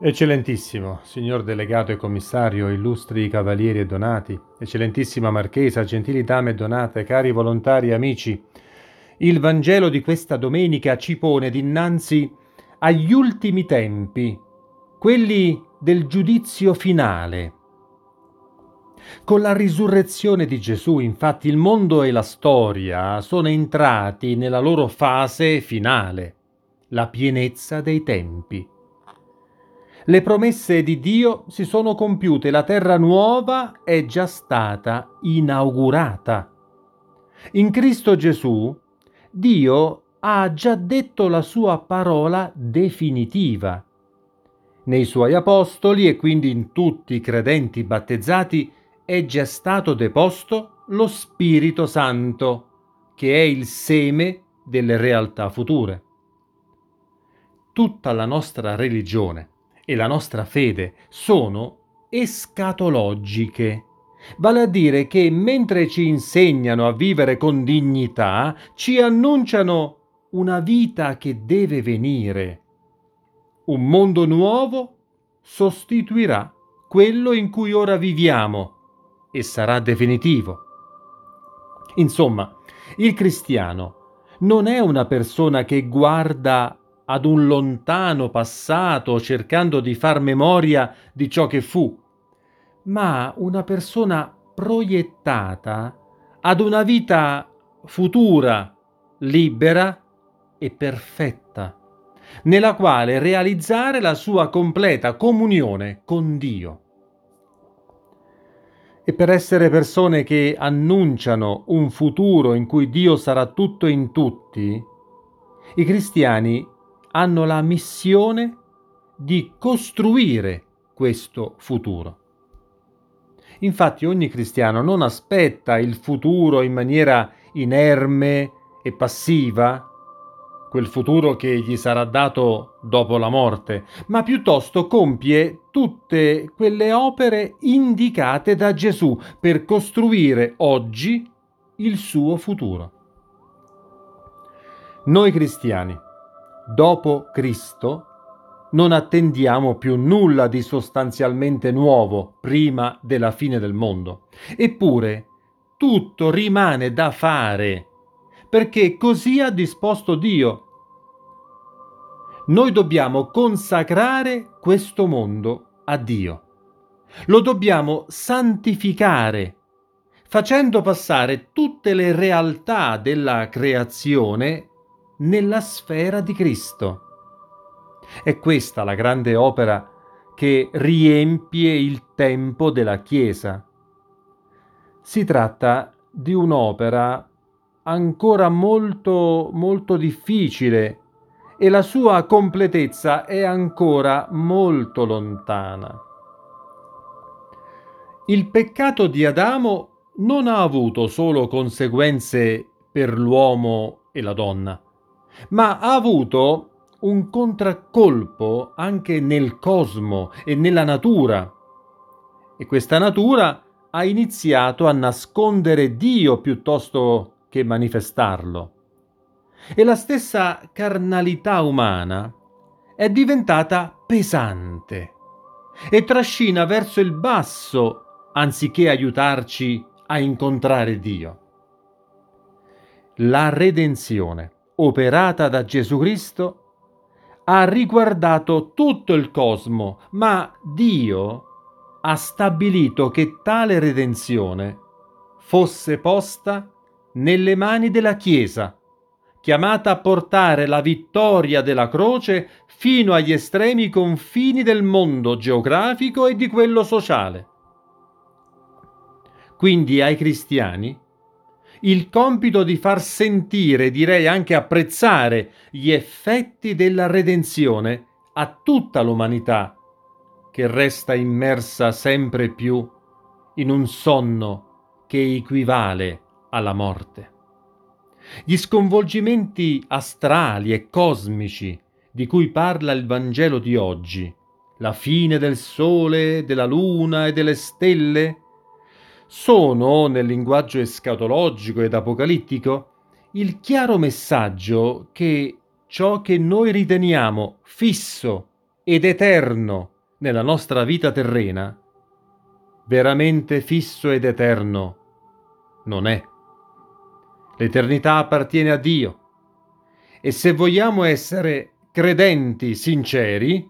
Eccellentissimo, signor delegato e commissario, illustri cavalieri e donati, eccellentissima marchesa, gentili dame e donate, cari volontari e amici, il Vangelo di questa domenica ci pone dinanzi agli ultimi tempi, quelli del giudizio finale. Con la risurrezione di Gesù, infatti, il mondo e la storia sono entrati nella loro fase finale, la pienezza dei tempi. Le promesse di Dio si sono compiute, la terra nuova è già stata inaugurata. In Cristo Gesù, Dio ha già detto la sua parola definitiva. Nei suoi apostoli e quindi in tutti i credenti battezzati è già stato deposto lo Spirito Santo, che è il seme delle realtà future. Tutta la nostra religione e la nostra fede sono escatologiche, vale a dire che mentre ci insegnano a vivere con dignità, ci annunciano una vita che deve venire. Un mondo nuovo sostituirà quello in cui ora viviamo e sarà definitivo. Insomma, il cristiano non è una persona che guarda ad un lontano passato cercando di far memoria di ciò che fu, ma una persona proiettata ad una vita futura, libera e perfetta, nella quale realizzare la sua completa comunione con Dio. E per essere persone che annunciano un futuro in cui Dio sarà tutto in tutti, i cristiani hanno la missione di costruire questo futuro. Infatti ogni cristiano non aspetta il futuro in maniera inerme e passiva, quel futuro che gli sarà dato dopo la morte, ma piuttosto compie tutte quelle opere indicate da Gesù per costruire oggi il suo futuro. Noi cristiani dopo Cristo, non attendiamo più nulla di sostanzialmente nuovo prima della fine del mondo. Eppure tutto rimane da fare, perché così ha disposto Dio. Noi dobbiamo consacrare questo mondo a Dio. Lo dobbiamo santificare, facendo passare tutte le realtà della creazione nella sfera di Cristo. È questa la grande opera che riempie il tempo della Chiesa. Si tratta di un'opera ancora molto molto difficile e la sua completezza è ancora molto lontana. Il peccato di Adamo non ha avuto solo conseguenze per l'uomo e la donna, ma ha avuto un contraccolpo anche nel cosmo e nella natura. E questa natura ha iniziato a nascondere Dio piuttosto che manifestarlo. E la stessa carnalità umana è diventata pesante e trascina verso il basso anziché aiutarci a incontrare Dio. La redenzione operata da Gesù Cristo ha riguardato tutto il cosmo, ma Dio ha stabilito che tale redenzione fosse posta nelle mani della Chiesa, chiamata a portare la vittoria della croce fino agli estremi confini del mondo geografico e di quello sociale. Quindi ai cristiani il compito di far sentire, direi anche apprezzare, gli effetti della redenzione a tutta l'umanità, che resta immersa sempre più in un sonno che equivale alla morte. Gli sconvolgimenti astrali e cosmici di cui parla il Vangelo di oggi, la fine del sole, della luna e delle stelle, sono, nel linguaggio escatologico ed apocalittico, il chiaro messaggio che ciò che noi riteniamo fisso ed eterno nella nostra vita terrena, veramente fisso ed eterno non è. L'eternità appartiene a Dio e se vogliamo essere credenti sinceri,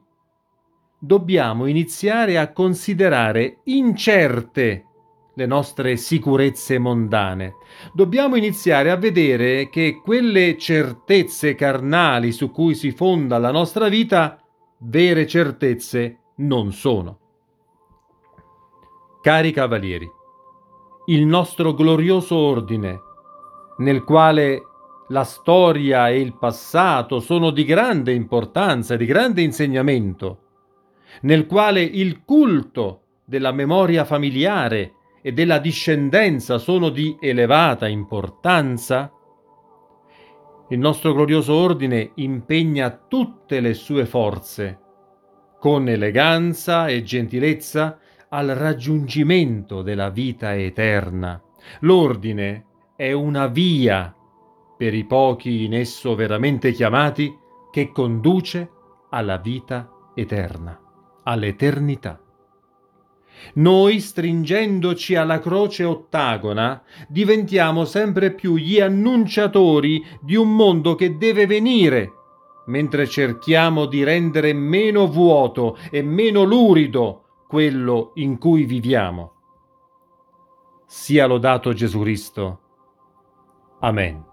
dobbiamo iniziare a considerare incerte le nostre sicurezze mondane. Dobbiamo iniziare a vedere che quelle certezze carnali su cui si fonda la nostra vita, vere certezze non sono. Cari cavalieri, il nostro glorioso ordine, nel quale la storia e il passato sono di grande importanza, di grande insegnamento, nel quale il culto della memoria familiare e della discendenza sono di elevata importanza, il nostro glorioso ordine impegna tutte le sue forze, con eleganza e gentilezza, al raggiungimento della vita eterna. L'ordine è una via per i pochi in esso veramente chiamati che conduce alla vita eterna, all'eternità. Noi, stringendoci alla croce ottagona, diventiamo sempre più gli annunciatori di un mondo che deve venire, mentre cerchiamo di rendere meno vuoto e meno lurido quello in cui viviamo. Sia lodato Gesù Cristo. Amen.